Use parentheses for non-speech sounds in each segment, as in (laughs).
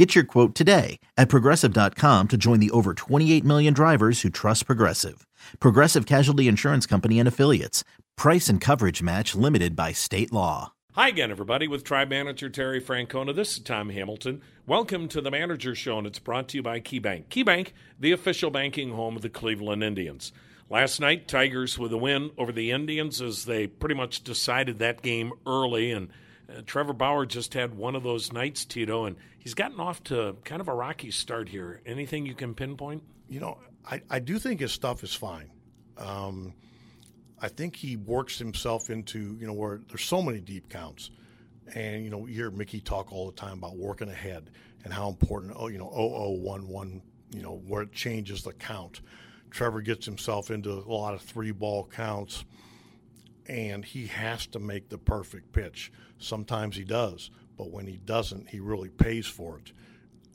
Get your quote today at progressive.com to join the over 28 million drivers who trust Progressive. Progressive Casualty Insurance Company and Affiliates. Price and coverage match limited by state law. Hi again, everybody, with Tribe Manager Terry Francona. This is Tom Hamilton. Welcome to the Manager Show, and it's brought to you by KeyBank. KeyBank, the official banking home of the Cleveland Indians. Last night, Tigers with a win over the Indians as they pretty much decided that game early and – uh, Trevor Bauer just had one of those nights, Tito, and he's gotten off to kind of a rocky start here. Anything you can pinpoint? You know, I, I do think his stuff is fine. Um, I think he works himself into, you know, where there's so many deep counts. And, you know, you hear Mickey talk all the time about working ahead and how important, oh, you know, 0011, you know, where it changes the count. Trevor gets himself into a lot of three ball counts and he has to make the perfect pitch. Sometimes he does, but when he doesn't, he really pays for it.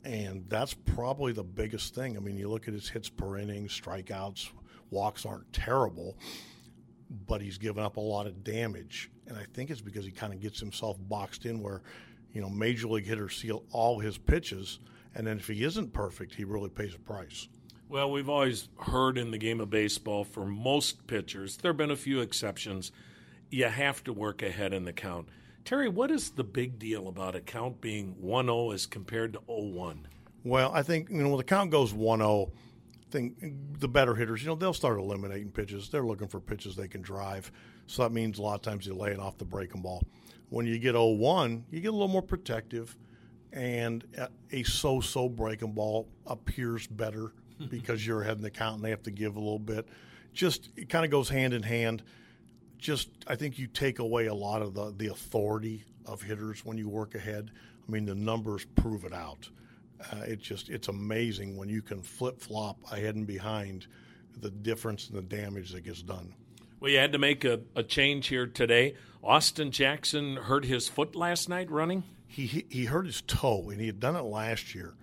And that's probably the biggest thing. I mean, you look at his hits per inning, strikeouts, walks aren't terrible, but he's given up a lot of damage. And I think it's because he kind of gets himself boxed in where, you know, major league hitters see all his pitches. And then if he isn't perfect, he really pays a price. Well, we've always heard in the game of baseball for most pitchers, there have been a few exceptions, you have to work ahead in the count. Terry, what is the big deal about a count being 1 0 as compared to 0 1? Well, I think, you know, when the count goes 1 0, think the better hitters, you know, they'll start eliminating pitches. They're looking for pitches they can drive. So that means a lot of times you're laying off the breaking ball. When you get 0 1, you get a little more protective, and a so so breaking ball appears better (laughs) because you're ahead in the count and they have to give a little bit. Just it kind of goes hand in hand. Just I think you take away a lot of the the authority of hitters when you work ahead. I mean the numbers prove it out. Uh, it just it's amazing when you can flip flop ahead and behind the difference and the damage that gets done. Well, you had to make a, a change here today. Austin Jackson hurt his foot last night running. He, he he hurt his toe, and he had done it last year.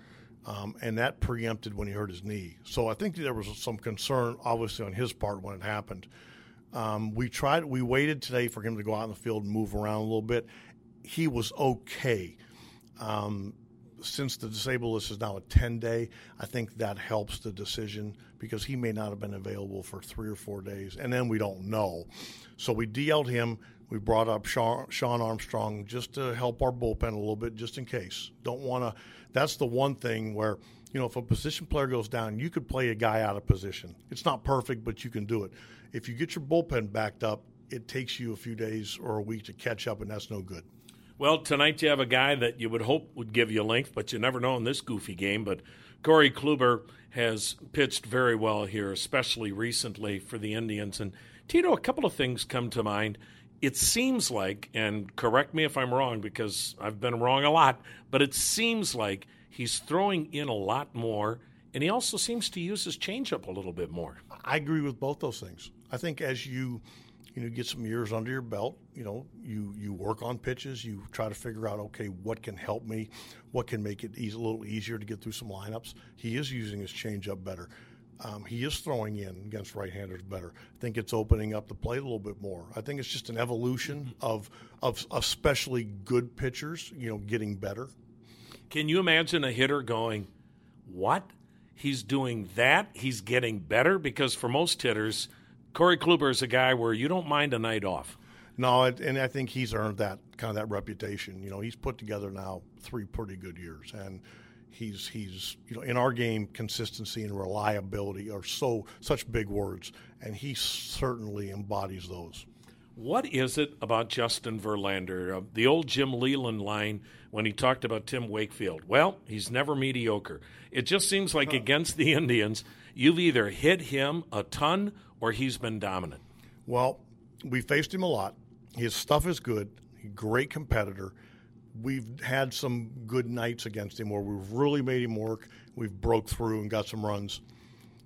Um, and that preempted when he hurt his knee. So I think there was some concern, obviously, on his part when it happened. Um, we tried, we waited today for him to go out in the field and move around a little bit. He was okay. Um, since the disabled list is now a 10 day, I think that helps the decision because he may not have been available for three or four days, and then we don't know. So we DL'd him. We brought up Shawn, Armstrong just to help our bullpen a little bit, just in case. Don't want to. That's the one thing where you know if a position player goes down, you could play a guy out of position. It's not perfect, but you can do it. If you get your bullpen backed up, it takes you a few days or a week to catch up, and that's no good. Well, tonight you have a guy that you would hope would give you length, but you never know in this goofy game. But Corey Kluber has pitched very well here, especially recently for the Indians. And Tito, a couple of things come to mind. It seems like, and correct me if I'm wrong because I've been wrong a lot, but it seems like he's throwing in a lot more, and he also seems to use his changeup a little bit more. I agree with both those things. I think as you you know get some years under your belt you know you you work on pitches you try to figure out okay what can help me what can make it a little easier to get through some lineups he is using his changeup better um, he is throwing in against right-handers better. I think it's opening up the plate a little bit more. I think it's just an evolution of of especially good pitchers, you know, getting better. Can you imagine a hitter going, "What? He's doing that? He's getting better?" Because for most hitters, Corey Kluber is a guy where you don't mind a night off. No, and I think he's earned that kind of that reputation. You know, he's put together now three pretty good years, and he's he's you know in our game consistency and reliability are so such big words, and he certainly embodies those. What is it about Justin Verlander, uh, the old Jim Leyland line when he talked about Tim Wakefield? Well, he's never mediocre. It just seems like against the (laughs) Indians, you've either hit him a ton or he's been dominant? Well, we faced him a lot. His stuff is good. Great competitor. We've had some good nights against him where we've really made him work. We've broke through and got some runs.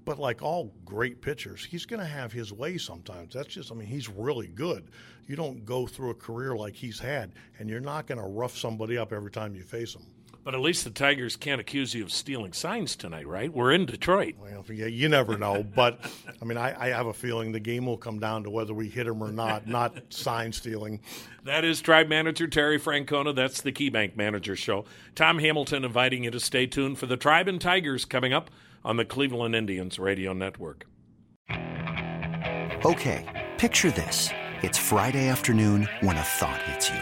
But like all great pitchers, he's going to have his way sometimes. That's just, I mean, he's really good. You don't go through a career like he's had, and you're not going to rough somebody up every time you face him. But at least the Tigers can't accuse you of stealing signs tonight, right? We're in Detroit. Well, yeah, you never know. but I mean, I, I, have a feeling the game will come down to whether we hit them or not, not sign stealing. That is Tribe Manager Terry Francona. That's the KeyBank Manager Show. Tom Hamilton inviting you to stay tuned for the Tribe and Tigers coming up on the Cleveland Indians Radio Network. Okay, picture this. It's Friday afternoon when a thought hits you.